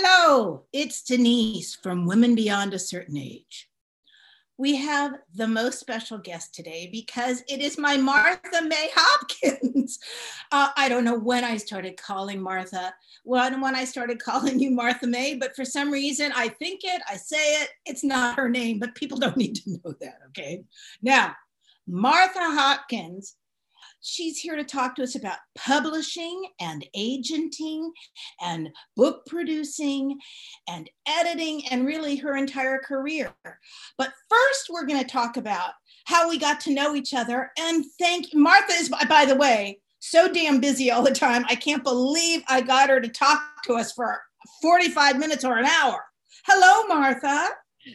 Hello, it's Denise from Women Beyond a Certain Age. We have the most special guest today because it is my Martha May Hopkins. Uh, I don't know when I started calling Martha, when, when I started calling you Martha May, but for some reason I think it, I say it, it's not her name, but people don't need to know that, okay? Now, Martha Hopkins She's here to talk to us about publishing and agenting and book producing and editing and really her entire career. But first, we're going to talk about how we got to know each other. And thank Martha is, by the way, so damn busy all the time. I can't believe I got her to talk to us for 45 minutes or an hour. Hello, Martha.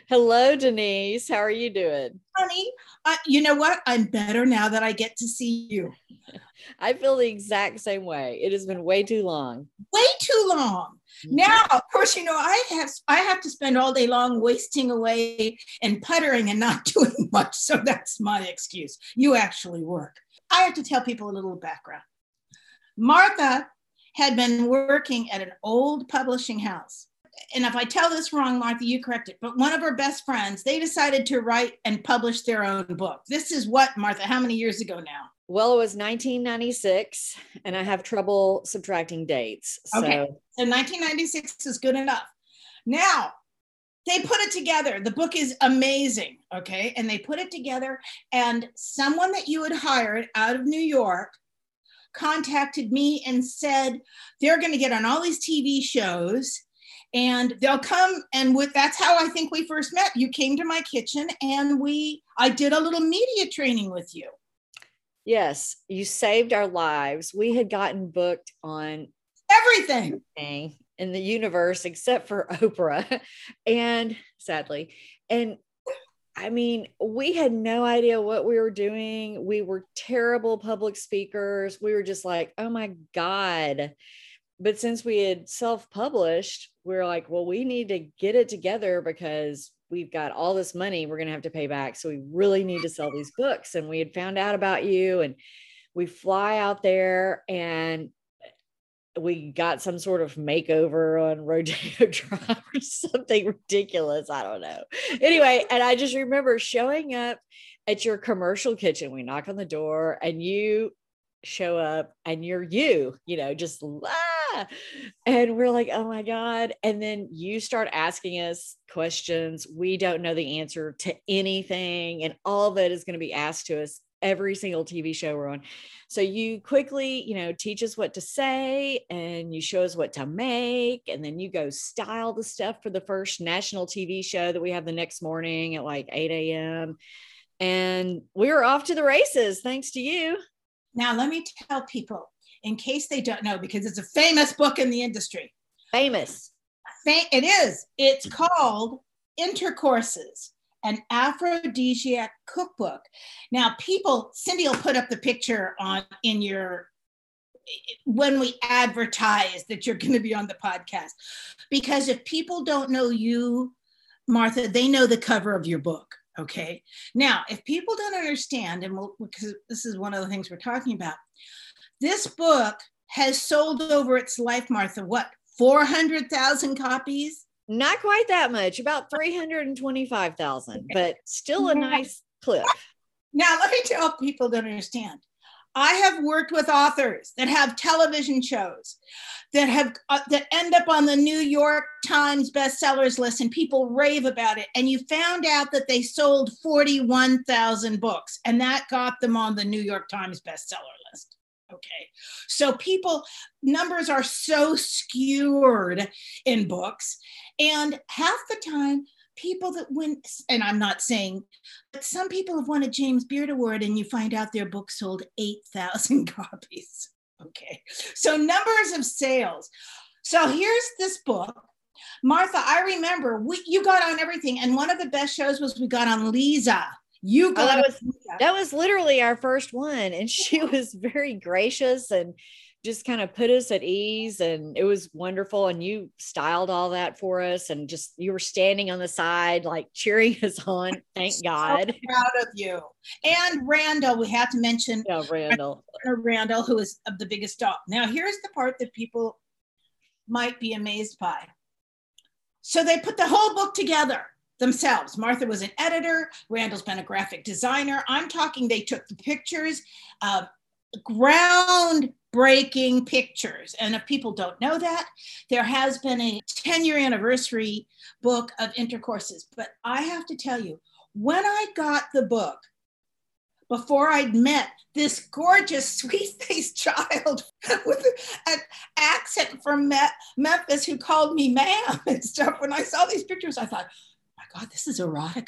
Hello, Denise. How are you doing? Honey, uh, you know what? I'm better now that I get to see you. I feel the exact same way. It has been way too long. Way too long. Mm-hmm. Now, of course, you know I have I have to spend all day long wasting away and puttering and not doing much. So that's my excuse. You actually work. I have to tell people a little background. Martha had been working at an old publishing house and if I tell this wrong, Martha, you correct it. But one of her best friends, they decided to write and publish their own book. This is what, Martha, how many years ago now? Well, it was 1996, and I have trouble subtracting dates. So. Okay. So 1996 is good enough. Now, they put it together. The book is amazing. Okay. And they put it together, and someone that you had hired out of New York contacted me and said they're going to get on all these TV shows and they'll come and with that's how i think we first met you came to my kitchen and we i did a little media training with you yes you saved our lives we had gotten booked on everything in the universe except for oprah and sadly and I mean, we had no idea what we were doing. We were terrible public speakers. We were just like, oh my God. But since we had self published, we are like, well, we need to get it together because we've got all this money we're going to have to pay back. So we really need to sell these books. And we had found out about you and we fly out there and we got some sort of makeover on Rodeo Drive or something ridiculous. I don't know. Anyway, and I just remember showing up at your commercial kitchen. We knock on the door and you show up and you're you, you know, just ah, and we're like, oh my God. And then you start asking us questions. We don't know the answer to anything. And all it is going to be asked to us every single TV show we're on. So you quickly, you know, teach us what to say and you show us what to make. And then you go style the stuff for the first national TV show that we have the next morning at like 8 a.m. And we were off to the races thanks to you. Now, let me tell people, in case they don't know, because it's a famous book in the industry. Famous. It is. It's called Intercourses, an aphrodisiac cookbook. Now, people, Cindy will put up the picture on in your when we advertise that you're going to be on the podcast. Because if people don't know you, Martha, they know the cover of your book. Okay. Now, if people don't understand, and we'll, because this is one of the things we're talking about, this book has sold over its life, Martha, what, 400,000 copies? Not quite that much, about 325,000, but still a nice clip. Now, let me tell people to understand I have worked with authors that have television shows that have uh, that end up on the New York Times bestsellers list and people rave about it and you found out that they sold 41,000 books and that got them on the New York Times bestseller list. Okay. So people numbers are so skewed in books and half the time people that win, and I'm not saying, but some people have won a James Beard Award and you find out their book sold 8,000 copies. Okay, so numbers of sales. So here's this book. Martha, I remember we, you got on everything, and one of the best shows was we got on Leeza. You got oh, that was that. was literally our first one, and she was very gracious and just kind of put us at ease and it was wonderful and you styled all that for us and just you were standing on the side like cheering us on thank god. proud of you. And randall we have to mention yeah, randall. Randall who is the biggest dog. Now here's the part that people might be amazed by. So they put the whole book together themselves. Martha was an editor, Randall's been a graphic designer. I'm talking, they took the pictures, uh, groundbreaking pictures. And if people don't know that, there has been a 10 year anniversary book of intercourses. But I have to tell you, when I got the book, before I'd met this gorgeous, sweet faced child with an accent from Memphis who called me ma'am and stuff. When I saw these pictures, I thought, God, this is erotica.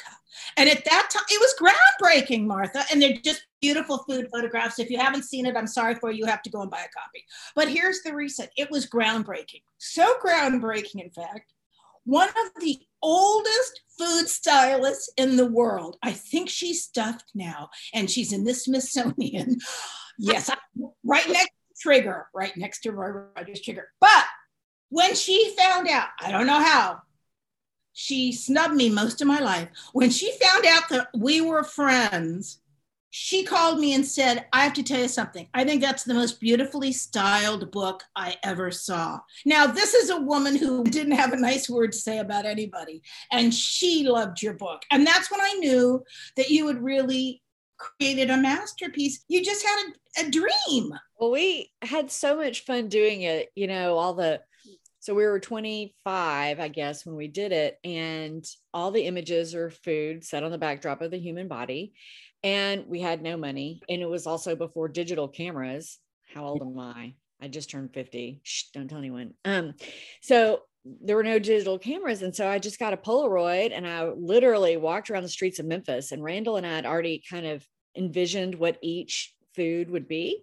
And at that time, it was groundbreaking, Martha. And they're just beautiful food photographs. If you haven't seen it, I'm sorry for you. You have to go and buy a copy. But here's the reason it was groundbreaking. So groundbreaking, in fact, one of the oldest food stylists in the world. I think she's stuffed now, and she's in the Smithsonian. yes, right next to Trigger, right next to Roy Rogers Trigger. But when she found out, I don't know how, she snubbed me most of my life. When she found out that we were friends, she called me and said, I have to tell you something. I think that's the most beautifully styled book I ever saw. Now, this is a woman who didn't have a nice word to say about anybody, and she loved your book. And that's when I knew that you had really created a masterpiece. You just had a, a dream. Well, we had so much fun doing it, you know, all the so we were 25, I guess, when we did it. And all the images are food set on the backdrop of the human body. And we had no money. And it was also before digital cameras. How old am I? I just turned 50. Shh, don't tell anyone. Um, so there were no digital cameras. And so I just got a Polaroid and I literally walked around the streets of Memphis. And Randall and I had already kind of envisioned what each food would be.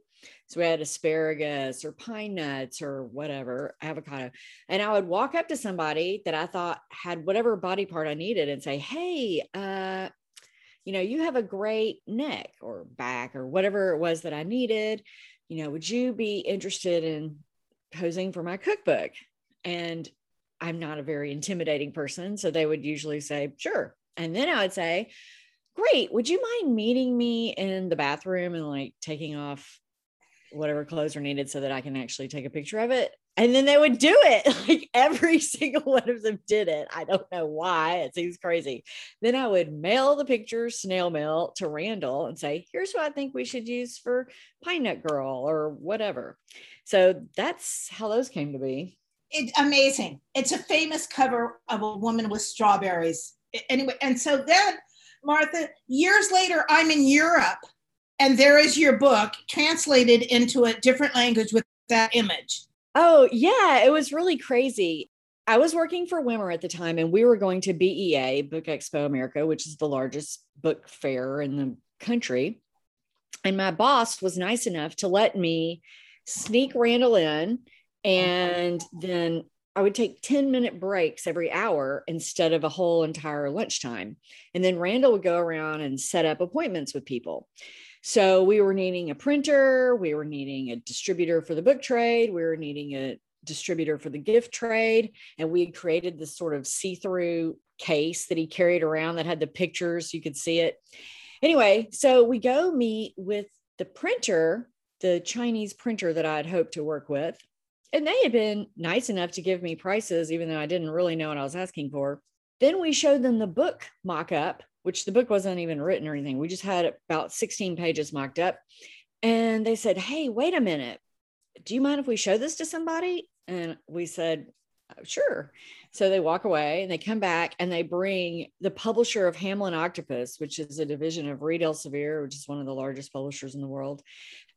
So we had asparagus or pine nuts or whatever, avocado. And I would walk up to somebody that I thought had whatever body part I needed and say, Hey, uh, you know, you have a great neck or back or whatever it was that I needed. You know, would you be interested in posing for my cookbook? And I'm not a very intimidating person. So they would usually say, Sure. And then I would say, Great. Would you mind meeting me in the bathroom and like taking off whatever clothes are needed so that I can actually take a picture of it. And then they would do it. Like every single one of them did it. I don't know why. It seems crazy. Then I would mail the pictures, snail mail to Randall and say, here's what I think we should use for Pine Nut Girl or whatever. So that's how those came to be. It's amazing. It's a famous cover of a woman with strawberries. Anyway, and so then, Martha, years later, I'm in Europe and there is your book translated into a different language with that image. Oh, yeah, it was really crazy. I was working for Wimmer at the time, and we were going to BEA, Book Expo America, which is the largest book fair in the country. And my boss was nice enough to let me sneak Randall in, and then I would take 10 minute breaks every hour instead of a whole entire lunchtime. And then Randall would go around and set up appointments with people. So we were needing a printer, we were needing a distributor for the book trade, we were needing a distributor for the gift trade, and we had created this sort of see-through case that he carried around that had the pictures, you could see it. Anyway, so we go meet with the printer, the Chinese printer that I had hoped to work with. And they had been nice enough to give me prices, even though I didn't really know what I was asking for. Then we showed them the book mock up which the book wasn't even written or anything. We just had about 16 pages mocked up. And they said, Hey, wait a minute. Do you mind if we show this to somebody? And we said, oh, Sure. So they walk away and they come back and they bring the publisher of Hamlyn Octopus, which is a division of Reed Elsevier, which is one of the largest publishers in the world.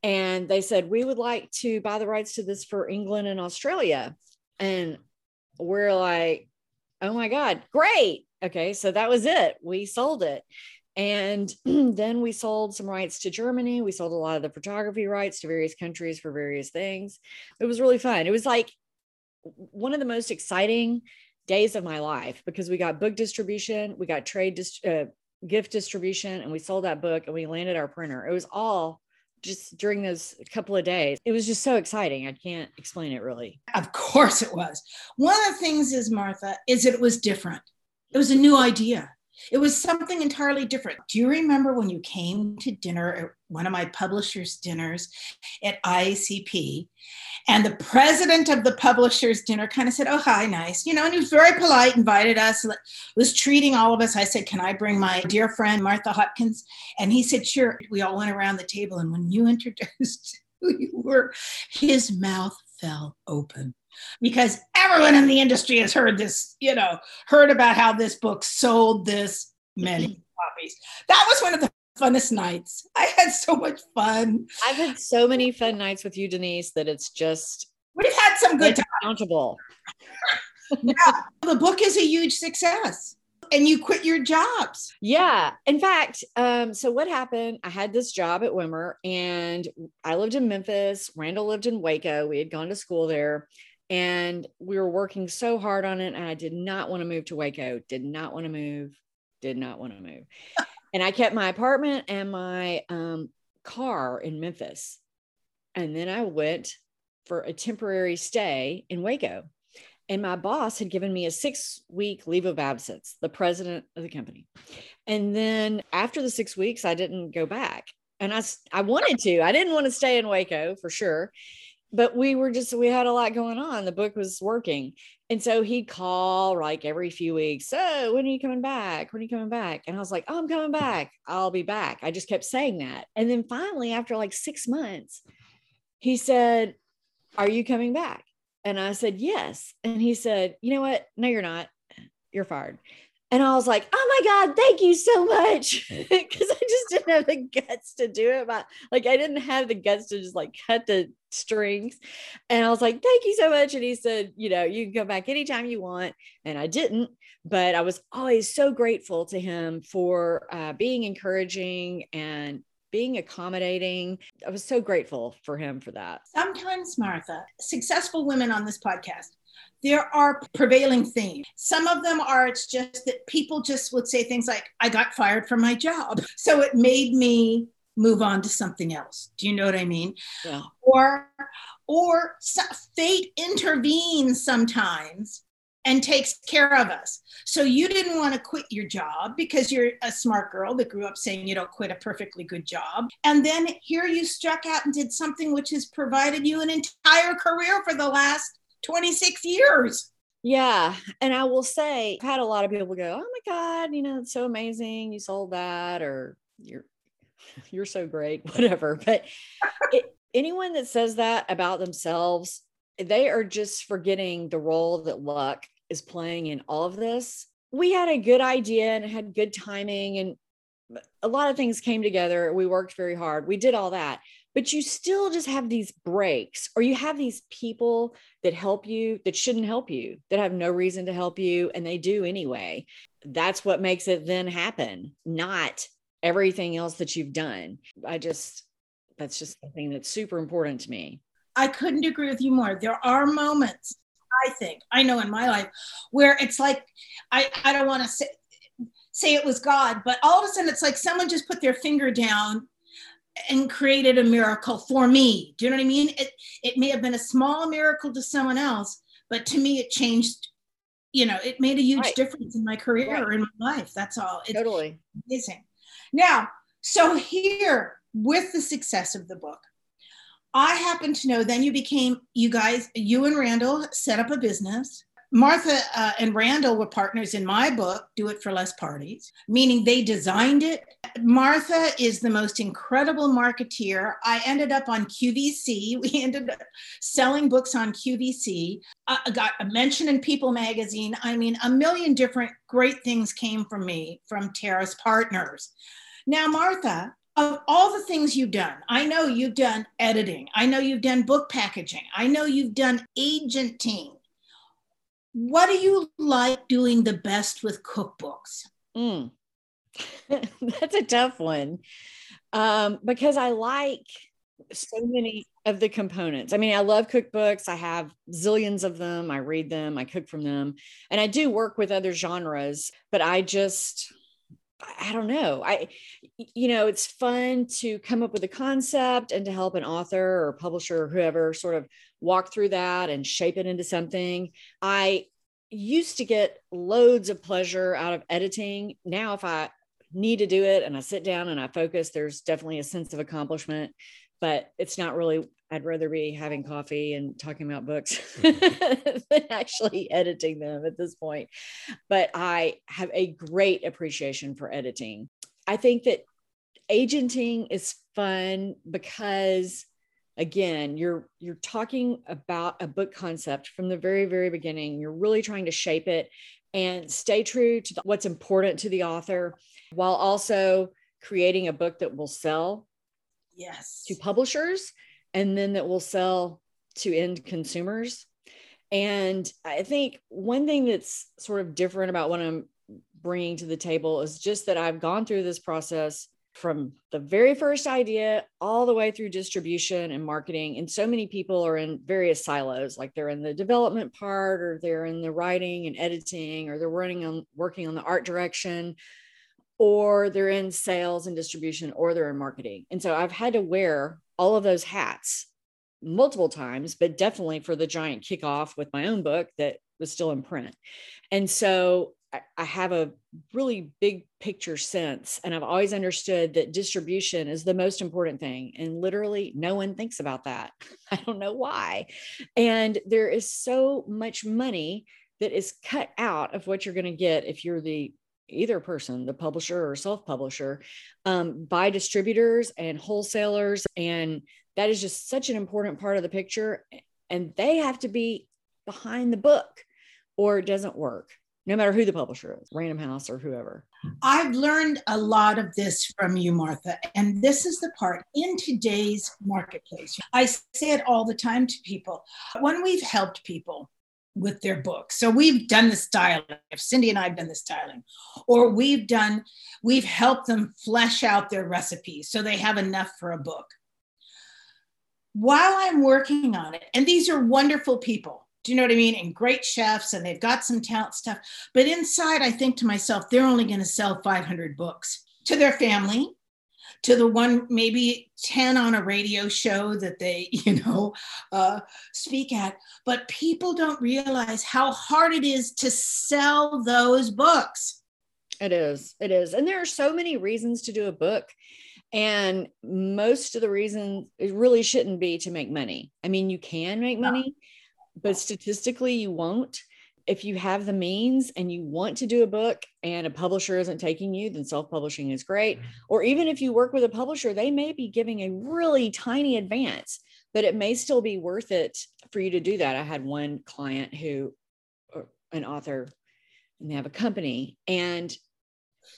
And they said, We would like to buy the rights to this for England and Australia. And we're like, Oh my God, great Okay, so that was it. We sold it. And then we sold some rights to Germany. We sold a lot of the photography rights to various countries for various things. It was really fun. It was like one of the most exciting days of my life because we got book distribution, we got trade dis- uh, gift distribution, and we sold that book and we landed our printer. It was all just during those couple of days. It was just so exciting. I can't explain it really. Of course it was. One of the things is, Martha, is that it was different it was a new idea. It was something entirely different. Do you remember when you came to dinner at one of my publishers' dinners at IACP? And the president of the publishers' dinner kind of said, Oh, hi, nice. You know, and he was very polite, invited us, was treating all of us. I said, Can I bring my dear friend, Martha Hopkins? And he said, Sure. We all went around the table. And when you introduced who you were, his mouth fell open because everyone in the industry has heard this, you know, heard about how this book sold this many copies. That was one of the funnest nights. I had so much fun. I've had so many fun nights with you, Denise, that it's just we've had some good times. Countable. yeah, the book is a huge success. And you quit your jobs. Yeah. In fact, um, so what happened? I had this job at Wimmer and I lived in Memphis. Randall lived in Waco. We had gone to school there and we were working so hard on it and i did not want to move to waco did not want to move did not want to move. And i kept my apartment and my um, car in memphis and then i went for a temporary stay in waco. And my boss had given me a six week leave of absence the president of the company. And then after the six weeks i didn't go back. And i i wanted to i didn't want to stay in waco for sure but we were just we had a lot going on. The book was working. And so he'd call like every few weeks so when are you coming back? When are you coming back? And i was like oh i'm coming back. I'll be back. I just kept saying that. And then finally after like six months he said are you coming back? And i said yes. And he said you know what? No you're not. You're fired. And I was like, oh my God, thank you so much. Because I just didn't have the guts to do it. But like, I didn't have the guts to just like cut the strings. And I was like, thank you so much. And he said, you know, you can come back anytime you want. And I didn't. But I was always so grateful to him for uh, being encouraging and being accommodating. I was so grateful for him for that. Sometimes, Martha, successful women on this podcast there are prevailing themes. Some of them are it's just that people just would say things like, I got fired from my job. So it made me move on to something else. Do you know what I mean? Yeah. Or or fate intervenes sometimes and takes care of us. So you didn't want to quit your job because you're a smart girl that grew up saying you don't quit a perfectly good job. And then here you struck out and did something which has provided you an entire career for the last 26 years. Yeah. And I will say, I've had a lot of people go, Oh my God, you know, it's so amazing. You sold that, or you're, you're so great, whatever. But it, anyone that says that about themselves, they are just forgetting the role that luck is playing in all of this. We had a good idea and had good timing, and a lot of things came together. We worked very hard. We did all that but you still just have these breaks or you have these people that help you that shouldn't help you that have no reason to help you and they do anyway that's what makes it then happen not everything else that you've done i just that's just something that's super important to me i couldn't agree with you more there are moments i think i know in my life where it's like i i don't want to say say it was god but all of a sudden it's like someone just put their finger down and created a miracle for me. Do you know what I mean? It it may have been a small miracle to someone else, but to me it changed, you know, it made a huge right. difference in my career right. or in my life. That's all. It's totally amazing. Now, so here with the success of the book, I happen to know then you became you guys, you and Randall set up a business Martha uh, and Randall were partners in my book, Do It for Less Parties, meaning they designed it. Martha is the most incredible marketeer. I ended up on QVC. We ended up selling books on QVC. I got a mention in People magazine. I mean, a million different great things came from me from Terrace Partners. Now, Martha, of all the things you've done, I know you've done editing. I know you've done book packaging. I know you've done agenting what do you like doing the best with cookbooks? Mm. That's a tough one um, because I like so many of the components. I mean, I love cookbooks. I have zillions of them. I read them, I cook from them, and I do work with other genres, but I just, I don't know. I, you know, it's fun to come up with a concept and to help an author or publisher or whoever sort of walk through that and shape it into something. I used to get loads of pleasure out of editing. Now, if I need to do it and I sit down and I focus, there's definitely a sense of accomplishment, but it's not really, I'd rather be having coffee and talking about books mm-hmm. than actually editing them at this point. But I have a great appreciation for editing. I think that agenting is fun because again you're you're talking about a book concept from the very very beginning you're really trying to shape it and stay true to the, what's important to the author while also creating a book that will sell yes to publishers and then that will sell to end consumers and i think one thing that's sort of different about what i'm bringing to the table is just that i've gone through this process from the very first idea all the way through distribution and marketing. And so many people are in various silos, like they're in the development part, or they're in the writing and editing, or they're running on working on the art direction, or they're in sales and distribution, or they're in marketing. And so I've had to wear all of those hats multiple times, but definitely for the giant kickoff with my own book that was still in print. And so I have a really big picture sense, and I've always understood that distribution is the most important thing. And literally, no one thinks about that. I don't know why. And there is so much money that is cut out of what you're going to get if you're the either person, the publisher or self publisher, um, by distributors and wholesalers. And that is just such an important part of the picture. And they have to be behind the book or it doesn't work no matter who the publisher is, Random House or whoever. I've learned a lot of this from you, Martha. And this is the part in today's marketplace. I say it all the time to people. When we've helped people, with their books. So we've done the styling. If Cindy and I have done the styling, or we've done, we've helped them flesh out their recipes so they have enough for a book. While I'm working on it, and these are wonderful people, do you know what I mean? And great chefs, and they've got some talent stuff. But inside, I think to myself, they're only going to sell 500 books to their family, to the one maybe 10 on a radio show that they, you know, uh, speak at. But people don't realize how hard it is to sell those books. It is. It is. And there are so many reasons to do a book. And most of the reasons it really shouldn't be to make money. I mean, you can make money, but statistically you won't if you have the means and you want to do a book and a publisher isn't taking you, then self publishing is great. Mm-hmm. Or even if you work with a publisher, they may be giving a really tiny advance, but it may still be worth it for you to do that. I had one client who, an author, and they have a company, and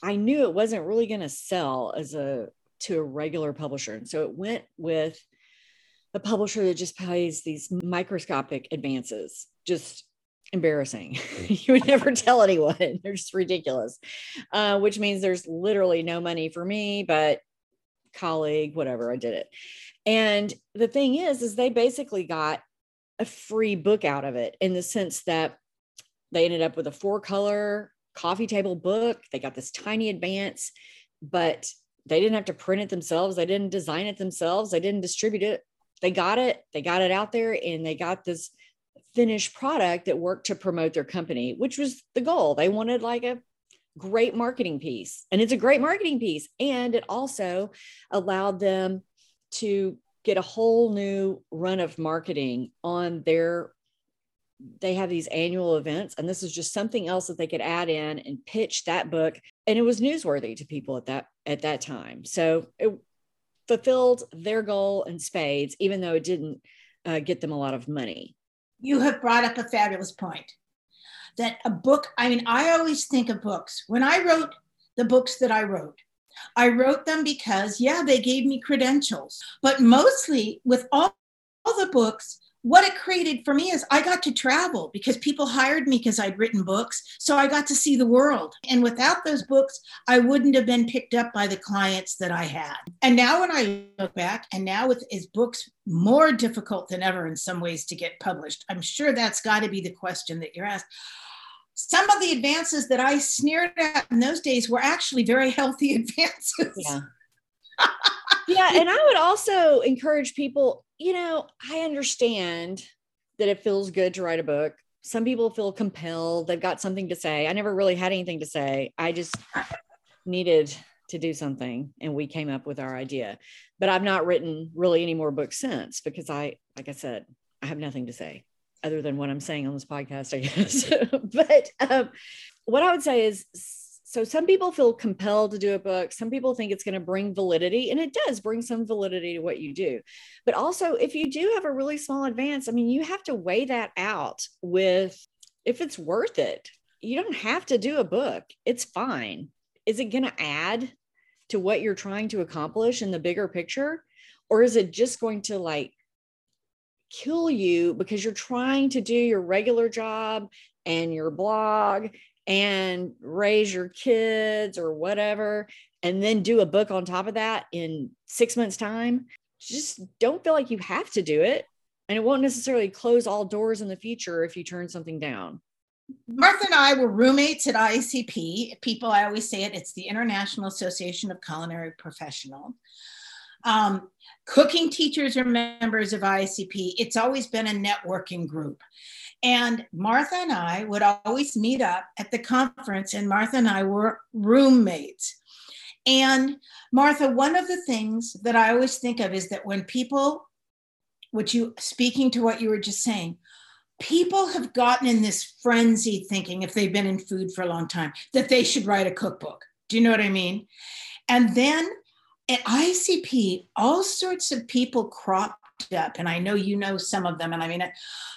I knew it wasn't really going to sell as a to a regular publisher. And so it went with a publisher that just pays these microscopic advances, just embarrassing. you would never tell anyone. They're just ridiculous, uh, which means there's literally no money for me, but colleague, whatever, I did it. And the thing is, is they basically got a free book out of it in the sense that they ended up with a four color coffee table book. They got this tiny advance, but they didn't have to print it themselves. They didn't design it themselves. They didn't distribute it they got it, they got it out there, and they got this finished product that worked to promote their company, which was the goal. They wanted like a great marketing piece, and it's a great marketing piece. And it also allowed them to get a whole new run of marketing on their they have these annual events and this is just something else that they could add in and pitch that book and it was newsworthy to people at that at that time so it, fulfilled their goal in spades, even though it didn't uh, get them a lot of money. You have brought up a fabulous point that a book, I mean, I always think of books. When I wrote the books that I wrote, I wrote them because, yeah, they gave me credentials, but mostly with all, all the books, what it created for me is I got to travel because people hired me because I'd written books. So I got to see the world. And without those books, I wouldn't have been picked up by the clients that I had. And now when I look back, and now with his books more difficult than ever in some ways to get published, I'm sure that's got to be the question that you're asked. Some of the advances that I sneered at in those days were actually very healthy advances. Yeah. yeah. And I would also encourage people, you know, I understand that it feels good to write a book. some people feel compelled, they've got something to say. I never really had anything to say. I just needed to do something and we came up with our idea. But I've not written really any more books since because I, like I said, I have nothing to say other than what I'm saying on this podcast, I guess. but um, what I would say is so some people feel compelled to do a book some people think it's going to bring validity and it does bring some validity to what you do. But also if you do have a really small advance i mean you have to weigh that out with if it's worth it. You don't have to do a book. It's fine. Is it going to add to what you're trying to accomplish in the bigger picture? Or is it just going to like kill you because you're trying to do your regular job and your blog and raise your kids or whatever, and then do a book on top of that in six months' time, just don't feel like you have to do it. And it won't necessarily close all doors in the future if you turn something down. Martha and I were roommates at IACP. People, I always say it, it's the International Association of Culinary Professionals. Um, cooking teachers are members of IACP. It's always been a networking group. And Martha and I would always meet up at the conference, and Martha and I were roommates. And Martha, one of the things that I always think of is that when people, which you speaking to what you were just saying, people have gotten in this frenzy thinking, if they've been in food for a long time, that they should write a cookbook. Do you know what I mean? And then at ICP, all sorts of people cropped up and i know you know some of them and i mean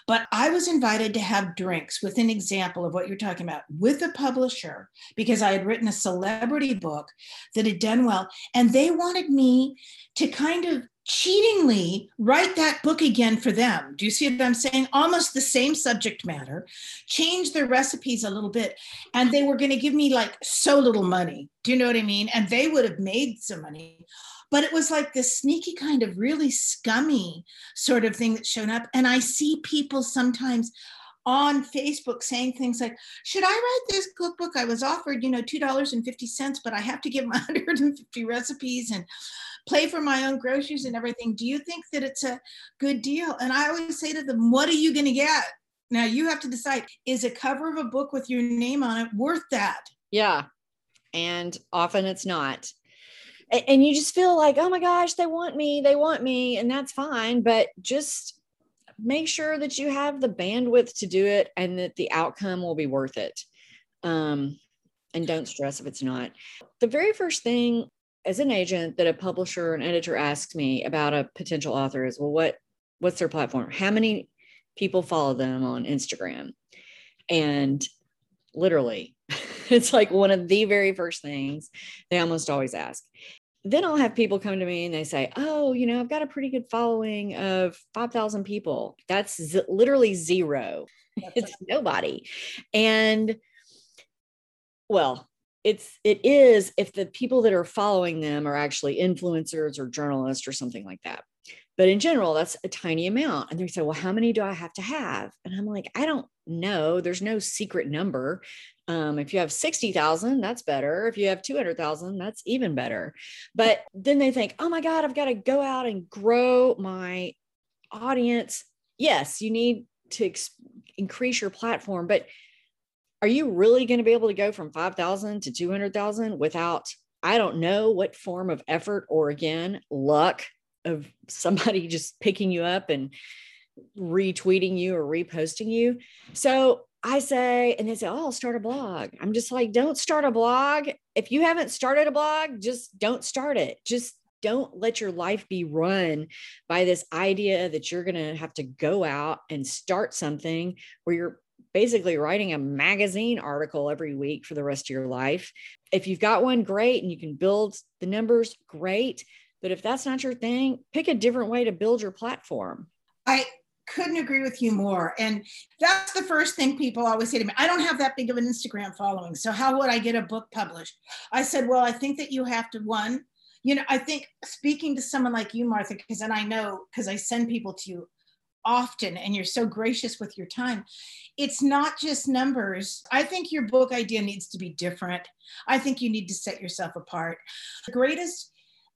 but i was invited to have drinks with an example of what you're talking about with a publisher because i had written a celebrity book that had done well and they wanted me to kind of cheatingly write that book again for them. Do you see what I'm saying? Almost the same subject matter, change their recipes a little bit. And they were going to give me like so little money. Do you know what I mean? And they would have made some money but it was like this sneaky kind of really scummy sort of thing that showed up and i see people sometimes on facebook saying things like should i write this cookbook? I was offered you know $2.50 but i have to give my 150 recipes and play for my own groceries and everything. Do you think that it's a good deal? And i always say to them what are you going to get? Now you have to decide is a cover of a book with your name on it worth that? Yeah. And often it's not. And you just feel like oh my gosh they want me they want me and that's fine but just make sure that you have the bandwidth to do it and that the outcome will be worth it. Um, and don't stress if it's not. The very first thing as an agent that a publisher or an editor asks me about a potential author is well what what's their platform? How many people follow them on instagram? And literally it's like one of the very first things they almost always ask then I'll have people come to me and they say, Oh, you know, I've got a pretty good following of 5,000 people. That's z- literally zero. it's nobody. And well, it's it is if the people that are following them are actually influencers or journalists or something like that. But in general, that's a tiny amount. And they say, well, how many do I have to have? And I'm like, I don't know. There's no secret number. Um, if you have 60,000, that's better. If you have 200,000, that's even better. But then they think, oh my God, I've got to go out and grow my audience. Yes, you need to ex- increase your platform, but are you really going to be able to go from 5,000 to 200,000 without, I don't know what form of effort or again, luck of somebody just picking you up and retweeting you or reposting you? So I say, and they say, Oh, I'll start a blog. I'm just like, don't start a blog. If you haven't started a blog, just don't start it. Just don't let your life be run by this idea that you're going to have to go out and start something where you're basically writing a magazine article every week for the rest of your life. If you've got one, great, and you can build the numbers, great. But if that's not your thing, pick a different way to build your platform. I couldn't agree with you more. And that's the first thing people always say to me I don't have that big of an Instagram following. So, how would I get a book published? I said, Well, I think that you have to, one, you know, I think speaking to someone like you, Martha, because then I know, because I send people to you often and you're so gracious with your time. It's not just numbers. I think your book idea needs to be different. I think you need to set yourself apart. The greatest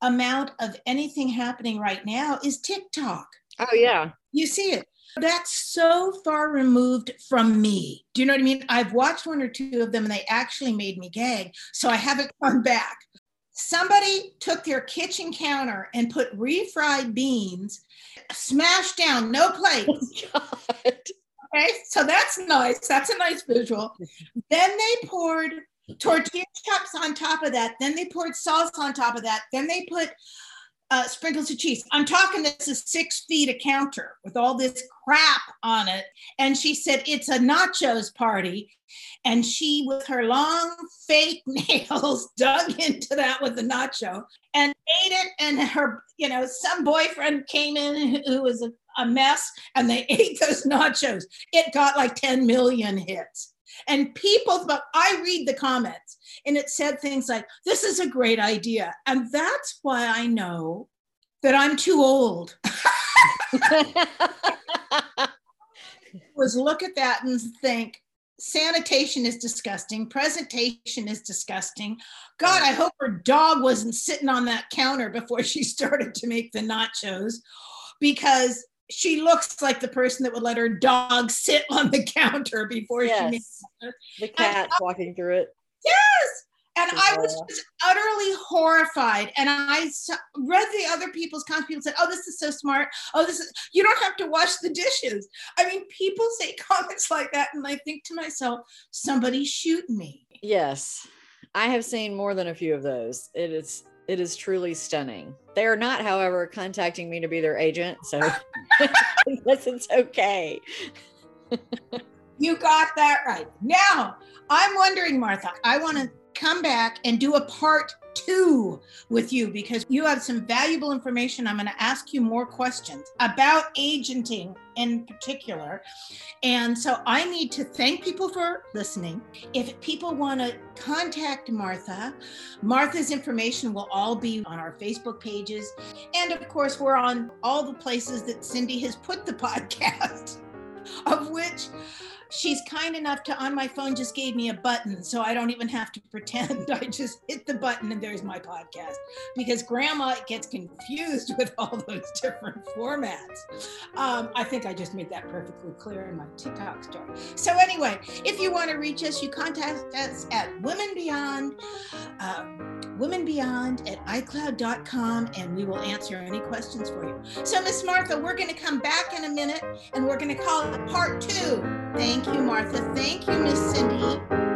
amount of anything happening right now is TikTok. Oh, yeah. You see it. That's so far removed from me. Do you know what I mean? I've watched one or two of them and they actually made me gag. So I haven't gone back. Somebody took their kitchen counter and put refried beans, smashed down, no plates. Oh, okay, so that's nice. That's a nice visual. then they poured tortilla chops on top of that. Then they poured sauce on top of that. Then they put uh, sprinkles of cheese. I'm talking this is six feet a counter with all this crap on it. And she said, it's a nachos party. And she, with her long fake nails, dug into that with the nacho and ate it. And her, you know, some boyfriend came in who was a, a mess and they ate those nachos. It got like 10 million hits. And people, but I read the comments and it said things like, this is a great idea. And that's why I know that I'm too old. was look at that and think, sanitation is disgusting presentation is disgusting god i hope her dog wasn't sitting on that counter before she started to make the nachos because she looks like the person that would let her dog sit on the counter before yes. she makes the cat walking through it. Yes. And I was just utterly horrified. And I read the other people's comments. People said, "Oh, this is so smart. Oh, this is you don't have to wash the dishes." I mean, people say comments like that, and I think to myself, "Somebody shoot me." Yes, I have seen more than a few of those. It is it is truly stunning. They are not, however, contacting me to be their agent, so guess it's okay. you got that right. Now, I'm wondering, Martha, I want to come back and do a part two with you because you have some valuable information. I'm going to ask you more questions about agenting in particular. And so I need to thank people for listening. If people want to contact Martha, Martha's information will all be on our Facebook pages. And of course, we're on all the places that Cindy has put the podcast, of which she's kind enough to on my phone just gave me a button so i don't even have to pretend. I just hit the button and there's my podcast. Because grandma gets confused with all those different formats. Um, i think i just made that perfectly clear in my tiktok story. So anyway if you want to reach us you contact us at women beyond um, women beyond at icloud.com and we will answer any questions for you. So miss martha we're going to come back in a minute and we're going to call it part two Thank you, Martha. Thank you, Miss Cindy.